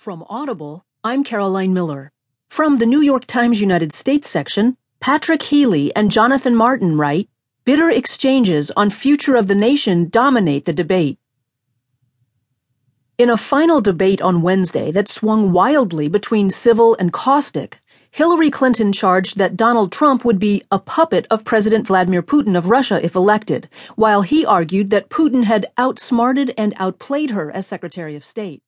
From Audible, I'm Caroline Miller. From the New York Times United States section, Patrick Healy and Jonathan Martin write Bitter exchanges on future of the nation dominate the debate. In a final debate on Wednesday that swung wildly between civil and caustic, Hillary Clinton charged that Donald Trump would be a puppet of President Vladimir Putin of Russia if elected, while he argued that Putin had outsmarted and outplayed her as Secretary of State.